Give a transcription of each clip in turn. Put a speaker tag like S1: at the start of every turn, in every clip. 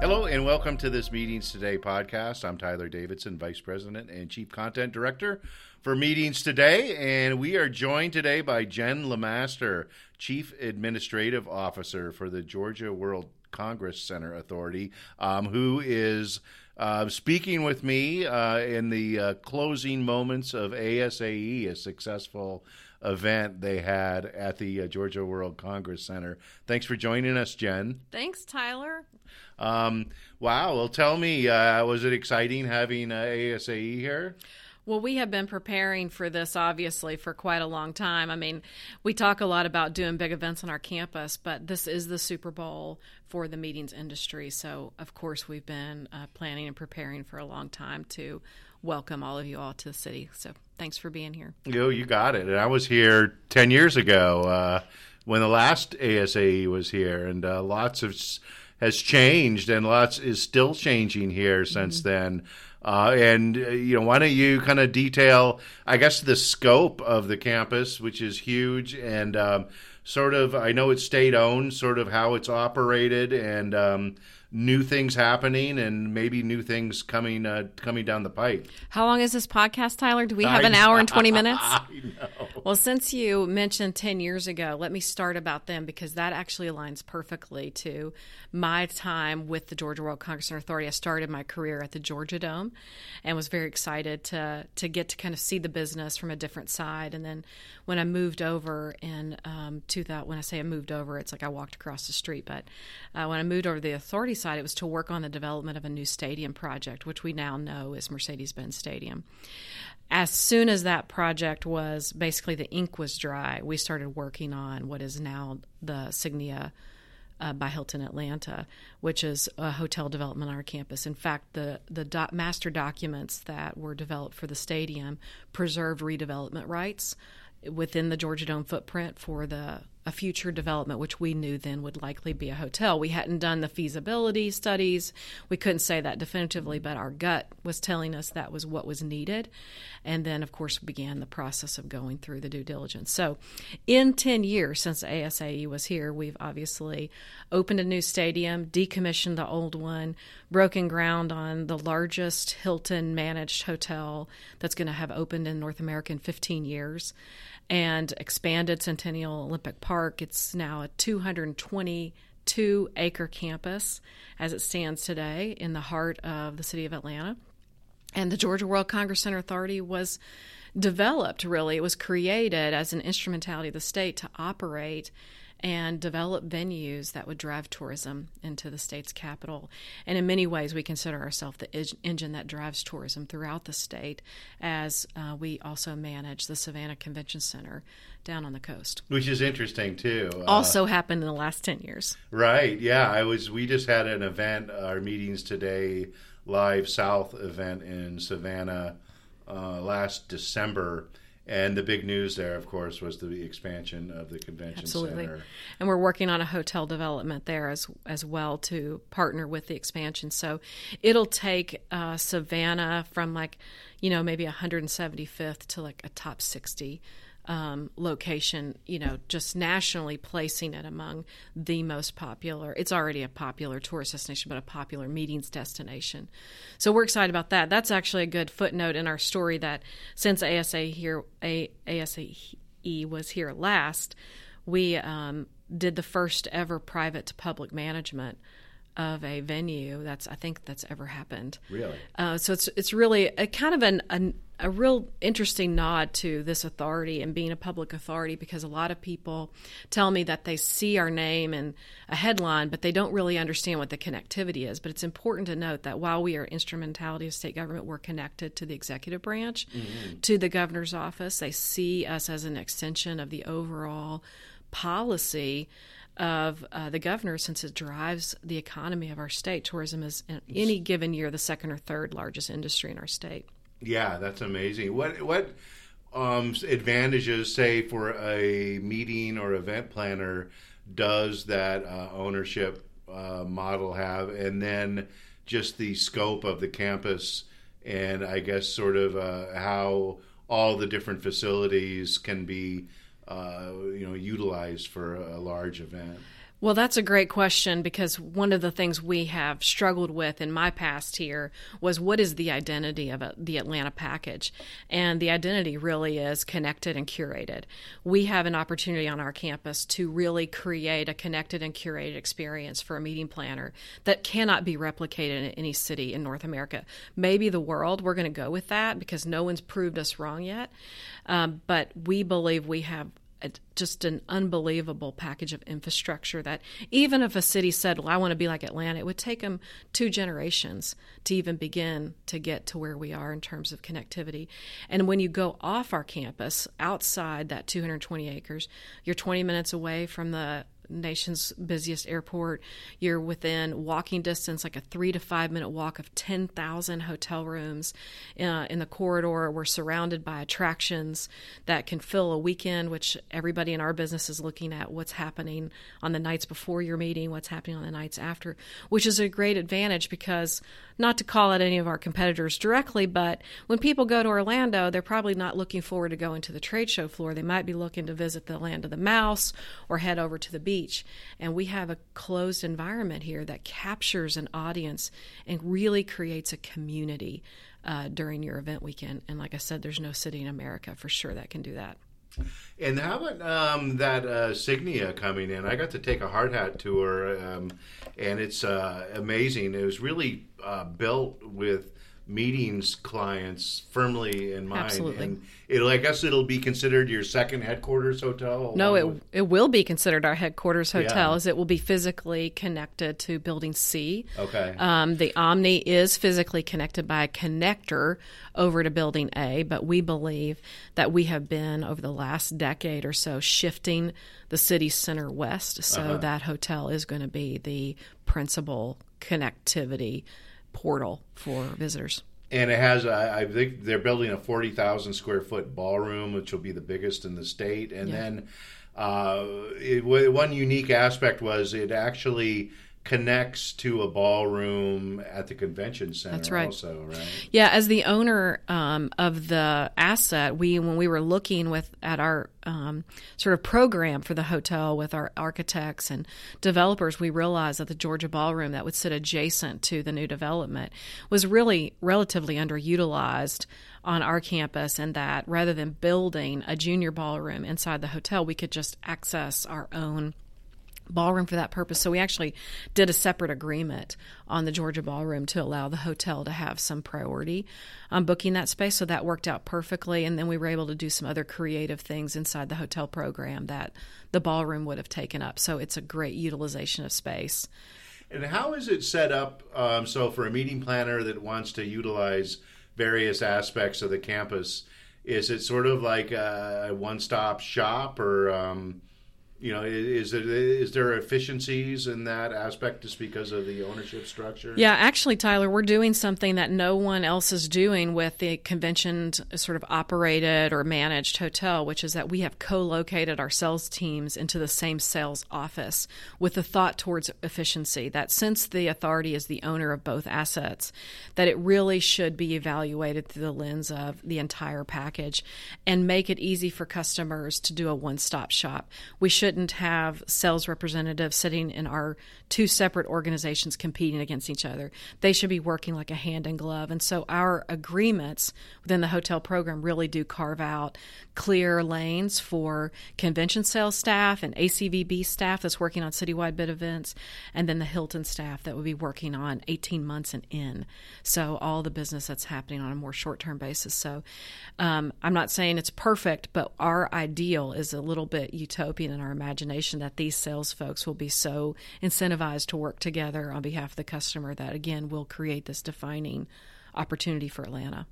S1: Hello and welcome to this Meetings Today podcast. I'm Tyler Davidson, Vice President and Chief Content Director for Meetings Today, and we are joined today by Jen LeMaster, Chief Administrative Officer for the Georgia World Congress Center Authority, um, who is uh, speaking with me uh, in the uh, closing moments of ASAE, a successful event they had at the uh, Georgia World Congress Center. Thanks for joining us, Jen.
S2: Thanks, Tyler.
S1: Um, wow. Well, tell me, uh, was it exciting having uh, ASAE here?
S2: Well, we have been preparing for this obviously for quite a long time. I mean, we talk a lot about doing big events on our campus, but this is the Super Bowl for the meetings industry. So, of course, we've been uh, planning and preparing for a long time to welcome all of you all to the city. So, thanks for being here.
S1: Yo, you got it. And I was here 10 years ago uh, when the last ASAE was here, and uh, lots of has changed and lots is still changing here since mm-hmm. then. Uh, and uh, you know, why don't you kind of detail, I guess, the scope of the campus, which is huge, and um, sort of, I know it's state owned, sort of how it's operated, and um, new things happening and maybe new things coming uh, coming down the pipe.
S2: How long is this podcast, Tyler? Do we have an hour and 20 minutes? Well, since you mentioned 10 years ago, let me start about them because that actually aligns perfectly to my time with the Georgia World Congress Center Authority. I started my career at the Georgia Dome and was very excited to to get to kind of see the business from a different side. And then when I moved over in um, 2000, when I say I moved over, it's like I walked across the street. But uh, when I moved over to the authority side, it was to work on the development of a new stadium project, which we now know is Mercedes-Benz Stadium. As soon as that project was basically the ink was dry, we started working on what is now the Signia uh, by Hilton Atlanta, which is a hotel development on our campus. In fact, the the master documents that were developed for the stadium preserved redevelopment rights within the Georgia Dome footprint for the a future development, which we knew then would likely be a hotel. We hadn't done the feasibility studies. We couldn't say that definitively, but our gut was telling us that was what was needed. And then, of course, began the process of going through the due diligence. So, in 10 years since ASAE was here, we've obviously opened a new stadium, decommissioned the old one, broken ground on the largest Hilton managed hotel that's going to have opened in North America in 15 years and expanded Centennial Olympic Park. It's now a 222 acre campus as it stands today in the heart of the city of Atlanta. And the Georgia World Congress Center Authority was developed really, it was created as an instrumentality of the state to operate and develop venues that would drive tourism into the state's capital. And in many ways, we consider ourselves the engine that drives tourism throughout the state, as uh, we also manage the Savannah Convention Center down on the coast,
S1: which is interesting too.
S2: Uh, also uh, happened in the last ten years.
S1: Right? Yeah, I was. We just had an event. Our meetings today, live South event in Savannah uh, last December and the big news there, of course, was the expansion of the convention
S2: Absolutely.
S1: center.
S2: And we're working on a hotel development there as as well to partner with the expansion. So it'll take uh, Savannah from like, you know, maybe 175th to like a top 60 um, location, you know, just nationally placing it among the most popular. It's already a popular tourist destination, but a popular meetings destination. So we're excited about that. That's actually a good footnote in our story that since ASA here, a, ASAE was here last, we um, did the first ever private to public management of a venue that's I think that's ever happened.
S1: Really?
S2: Uh, so it's it's really a kind of an, an, a real interesting nod to this authority and being a public authority because a lot of people tell me that they see our name and a headline but they don't really understand what the connectivity is. But it's important to note that while we are instrumentality of state government, we're connected to the executive branch, mm-hmm. to the governor's office. They see us as an extension of the overall policy of uh, the governor since it drives the economy of our state. Tourism is in any given year the second or third largest industry in our state.
S1: Yeah, that's amazing. What what um, advantages, say, for a meeting or event planner, does that uh, ownership uh, model have? And then just the scope of the campus, and I guess sort of uh, how all the different facilities can be uh, you know, utilized for a large event?
S2: Well, that's a great question because one of the things we have struggled with in my past here was what is the identity of a, the Atlanta package? And the identity really is connected and curated. We have an opportunity on our campus to really create a connected and curated experience for a meeting planner that cannot be replicated in any city in North America. Maybe the world, we're going to go with that because no one's proved us wrong yet. Um, but we believe we have a, just an unbelievable package of infrastructure that even if a city said, Well, I want to be like Atlanta, it would take them two generations to even begin to get to where we are in terms of connectivity. And when you go off our campus, outside that 220 acres, you're 20 minutes away from the nation's busiest airport. You're within walking distance, like a three to five minute walk of 10,000 hotel rooms uh, in the corridor. We're surrounded by attractions that can fill a weekend, which everybody in our business is looking at what's happening on the nights before your meeting, what's happening on the nights after, which is a great advantage because not to call out any of our competitors directly, but when people go to Orlando, they're probably not looking forward to going to the trade show floor. They might be looking to visit the land of the mouse or head over to the beach. And we have a closed environment here that captures an audience and really creates a community uh, during your event weekend. And like I said, there's no city in America for sure that can do that.
S1: And how about um, that uh, Signia coming in? I got to take a hard hat tour, um, and it's uh, amazing. It was really uh, built with meetings clients firmly in mind.
S2: Absolutely.
S1: And it'll, I guess it'll be considered your second headquarters hotel.
S2: No, it with... it will be considered our headquarters hotel, yeah. as it will be physically connected to Building C.
S1: Okay.
S2: Um, the Omni is physically connected by a connector over to Building A, but we believe that we have been over the last decade or so shifting the city center west, so uh-huh. that hotel is going to be the principal connectivity portal for visitors.
S1: And it has, I think they're building a 40,000 square foot ballroom, which will be the biggest in the state. And yeah. then uh, it, one unique aspect was it actually connects to a ballroom at the convention center.
S2: That's right.
S1: Also, right?
S2: Yeah, as the owner um, of the asset, we when we were looking with at our um, sort of program for the hotel with our architects and developers, we realized that the Georgia Ballroom that would sit adjacent to the new development was really relatively underutilized on our campus, and that rather than building a junior ballroom inside the hotel, we could just access our own ballroom for that purpose. So we actually did a separate agreement on the Georgia Ballroom to allow the hotel to have some priority on booking that space. So that worked out perfectly. And then we were able to do some other creative things inside the hotel program that the ballroom would have taken up. So it's a great utilization of space.
S1: And how is it set up? Um, so for a meeting planner that wants to utilize various aspects of the campus, is it sort of like a one-stop shop or? Um, you know, is it is there efficiencies in that aspect just because of the ownership structure?
S2: Yeah, actually, Tyler, we're doing something that no one else is doing with the convention sort of operated or managed hotel, which is that we have co-located our sales teams into the same sales office with the thought towards efficiency. That since the authority is the owner of both assets, that it really should be evaluated through the lens of the entire package and make it easy for customers to do a one-stop shop. We should shouldn't have sales representatives sitting in our two separate organizations competing against each other. They should be working like a hand in glove. And so our agreements within the hotel program really do carve out clear lanes for convention sales staff and ACVB staff that's working on citywide bid events, and then the Hilton staff that would be working on 18 months and in. So all the business that's happening on a more short term basis. So um, I'm not saying it's perfect, but our ideal is a little bit utopian in our imagination that these sales folks will be so incentivized to work together on behalf of the customer that, again, will create this defining opportunity for Atlanta.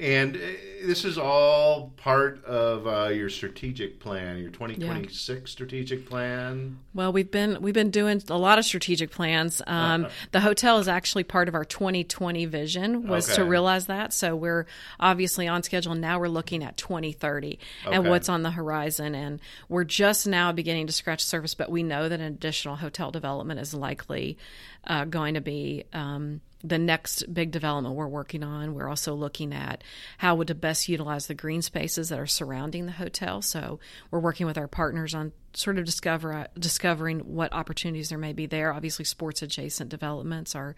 S1: And uh, this is all part of uh, your strategic plan, your 2026 yeah. strategic plan.
S2: Well, we've been we've been doing a lot of strategic plans. Um, uh-huh. The hotel is actually part of our 2020 vision was okay. to realize that. So we're obviously on schedule. Now we're looking at 2030 okay. and what's on the horizon, and we're just now beginning to scratch the surface. But we know that an additional hotel development is likely uh, going to be. Um, the next big development we're working on. We're also looking at how would to best utilize the green spaces that are surrounding the hotel. So we're working with our partners on sort of discover discovering what opportunities there may be there. Obviously, sports adjacent developments are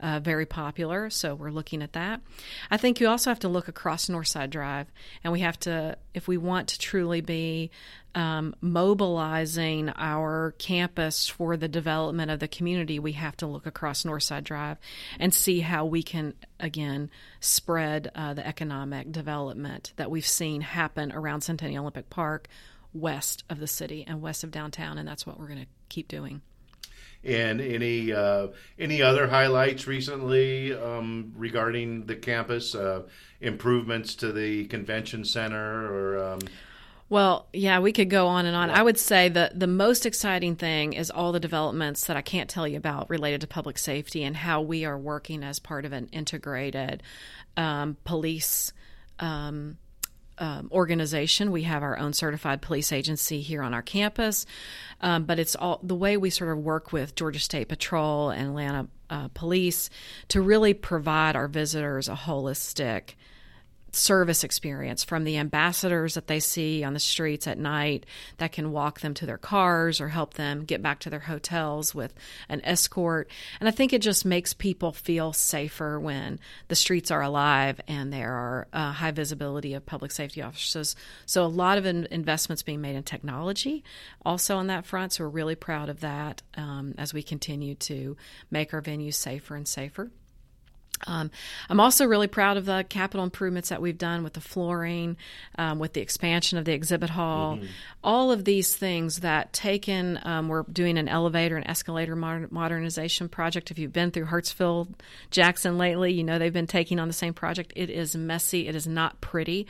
S2: uh, very popular, so we're looking at that. I think you also have to look across Northside Drive, and we have to, if we want to truly be um, mobilizing our campus for the development of the community, we have to look across Northside Drive and see how we can, again, spread uh, the economic development that we've seen happen around Centennial Olympic Park west of the city and west of downtown, and that's what we're going to keep doing.
S1: And any uh, any other highlights recently um, regarding the campus? Uh, improvements to the convention center, or um...
S2: well, yeah, we could go on and on. Yeah. I would say that the most exciting thing is all the developments that I can't tell you about related to public safety and how we are working as part of an integrated um, police. Um, um, organization. We have our own certified police agency here on our campus, um, but it's all the way we sort of work with Georgia State Patrol and Atlanta uh, Police to really provide our visitors a holistic service experience from the ambassadors that they see on the streets at night that can walk them to their cars or help them get back to their hotels with an escort. And I think it just makes people feel safer when the streets are alive and there are uh, high visibility of public safety officers. So a lot of in- investments being made in technology also on that front. So we're really proud of that um, as we continue to make our venues safer and safer. Um, I'm also really proud of the capital improvements that we've done with the flooring, um, with the expansion of the exhibit hall. Mm-hmm. All of these things that taken, um, we're doing an elevator and escalator modernization project. If you've been through Hartsfield Jackson lately, you know they've been taking on the same project. It is messy. It is not pretty,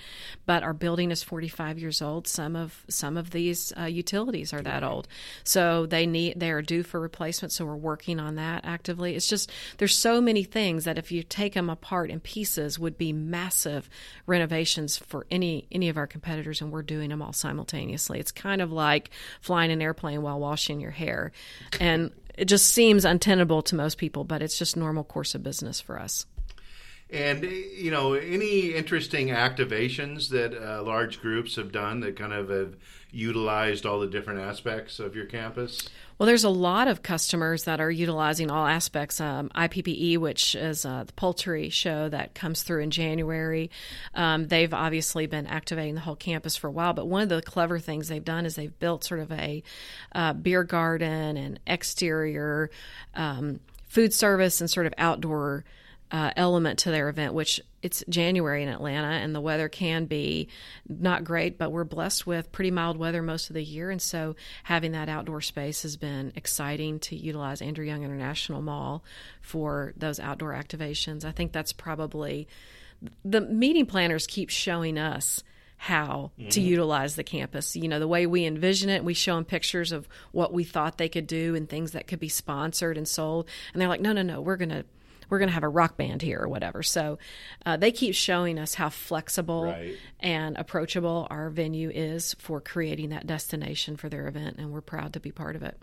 S2: but our building is 45 years old. Some of some of these uh, utilities are that old, so they need they are due for replacement. So we're working on that actively. It's just there's so many things that if you take them apart in pieces would be massive renovations for any any of our competitors and we're doing them all simultaneously. It's kind of like flying an airplane while washing your hair. And it just seems untenable to most people but it's just normal course of business for us
S1: and you know any interesting activations that uh, large groups have done that kind of have utilized all the different aspects of your campus
S2: well, there's a lot of customers that are utilizing all aspects. Um, IPPE, which is uh, the poultry show that comes through in January, um, they've obviously been activating the whole campus for a while. But one of the clever things they've done is they've built sort of a uh, beer garden and exterior um, food service and sort of outdoor uh, element to their event, which it's January in Atlanta and the weather can be not great, but we're blessed with pretty mild weather most of the year. And so having that outdoor space has been exciting to utilize Andrew Young International Mall for those outdoor activations. I think that's probably the meeting planners keep showing us how mm-hmm. to utilize the campus. You know, the way we envision it, we show them pictures of what we thought they could do and things that could be sponsored and sold. And they're like, no, no, no, we're going to we're going to have a rock band here or whatever. So uh, they keep showing us how flexible right. and approachable our venue is for creating that destination for their event, and we're proud to be part of it.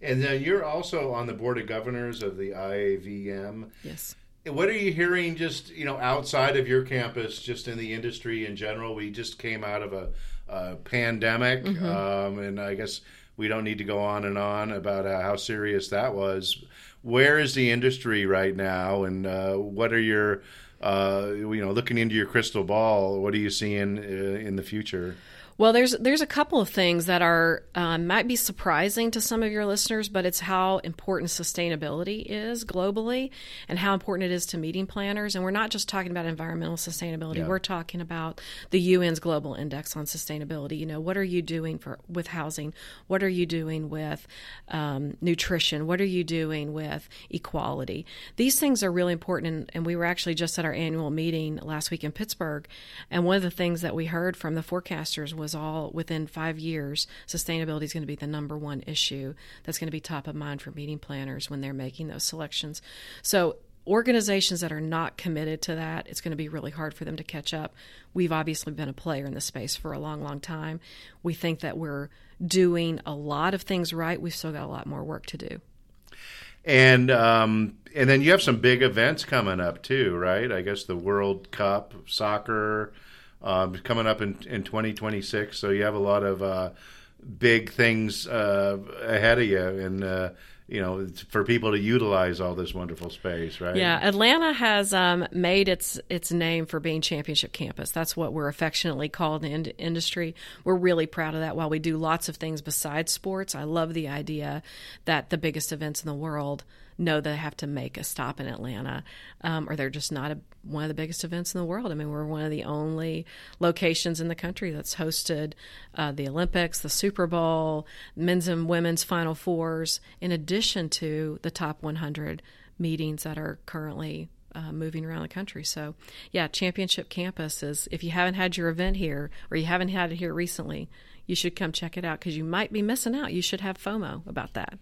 S1: And then you're also on the board of governors of the IAVM.
S2: Yes.
S1: What are you hearing just, you know, outside of your campus, just in the industry in general? We just came out of a, a pandemic, mm-hmm. um, and I guess we don't need to go on and on about uh, how serious that was where is the industry right now, and uh, what are your uh, you know looking into your crystal ball? What are you seeing uh, in the future?
S2: Well, there's there's a couple of things that are um, might be surprising to some of your listeners, but it's how important sustainability is globally, and how important it is to meeting planners. And we're not just talking about environmental sustainability; yeah. we're talking about the UN's Global Index on Sustainability. You know, what are you doing for with housing? What are you doing with um, nutrition? What are you doing with equality? These things are really important. And, and we were actually just at our annual meeting last week in Pittsburgh, and one of the things that we heard from the forecasters was all within five years, sustainability is going to be the number one issue that's going to be top of mind for meeting planners when they're making those selections. So, organizations that are not committed to that, it's going to be really hard for them to catch up. We've obviously been a player in the space for a long, long time. We think that we're doing a lot of things right. We've still got a lot more work to do.
S1: and um, and then you have some big events coming up too, right? I guess the World Cup soccer um, coming up in in 2026. So you have a lot of uh, big things uh, ahead of you, and uh, you know, for people to utilize all this wonderful space, right?
S2: Yeah, Atlanta has um, made its its name for being championship campus. That's what we're affectionately called in industry. We're really proud of that. While we do lots of things besides sports, I love the idea that the biggest events in the world know they have to make a stop in Atlanta, um, or they're just not a, one of the biggest events in the world. I mean, we're one of the only locations in the country that's hosted uh, the Olympics, the Super Bowl, men's and women's Final Fours, in addition to the top 100 meetings that are currently uh, moving around the country. So, yeah, Championship Campus is, if you haven't had your event here or you haven't had it here recently, you should come check it out because you might be missing out. You should have FOMO about that.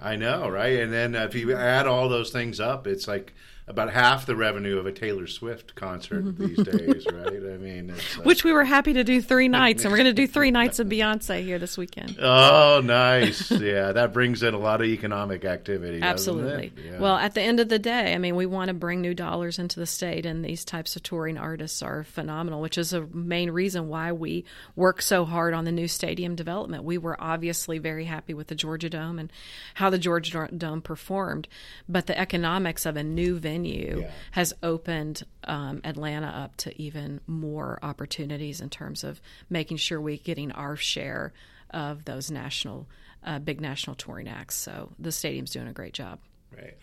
S1: I know, right? And then if you add all those things up, it's like about half the revenue of a Taylor Swift concert these days, right? I mean, uh,
S2: which we were happy to do three nights, and we're going to do three nights of Beyonce here this weekend.
S1: Oh, nice! Yeah, that brings in a lot of economic activity.
S2: Absolutely. Yeah. Well, at the end of the day, I mean, we want to bring new dollars into the state, and these types of touring artists are phenomenal, which is a main reason why we work so hard on the new stadium development. We were obviously very happy with the Georgia Dome and how the Georgia Dome performed, but the economics of a new venue venue yeah. has opened um, Atlanta up to even more opportunities in terms of making sure we're getting our share of those national, uh, big national touring acts. So the stadium's doing a great job.
S1: Right.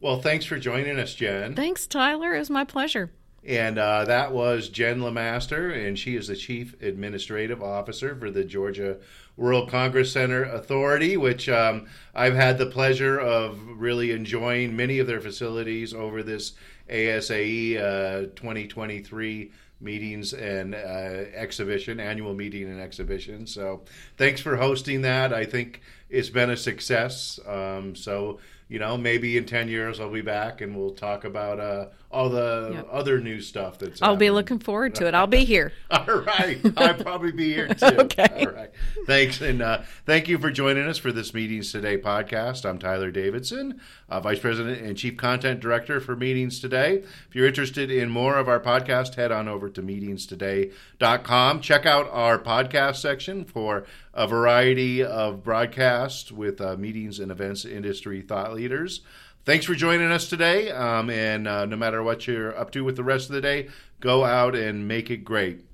S1: Well, thanks for joining us, Jen.
S2: Thanks, Tyler. It was my pleasure.
S1: And uh, that was Jen LeMaster, and she is the Chief Administrative Officer for the Georgia World Congress Center Authority, which um, I've had the pleasure of really enjoying many of their facilities over this ASAE uh, 2023 meetings and uh, exhibition, annual meeting and exhibition. So thanks for hosting that. I think it's been a success. Um, so you know, maybe in 10 years I'll be back and we'll talk about uh, all the yep. other new stuff that's
S2: I'll happening. be looking forward to it. I'll be here.
S1: all right. I'll probably be here too.
S2: okay.
S1: All right. Thanks. And uh, thank you for joining us for this Meetings Today podcast. I'm Tyler Davidson, uh, Vice President and Chief Content Director for Meetings Today. If you're interested in more of our podcast, head on over to meetingstoday.com. Check out our podcast section for a variety of broadcasts with uh, meetings and events industry thought leaders thanks for joining us today. Um, and uh, no matter what you're up to with the rest of the day, go out and make it great.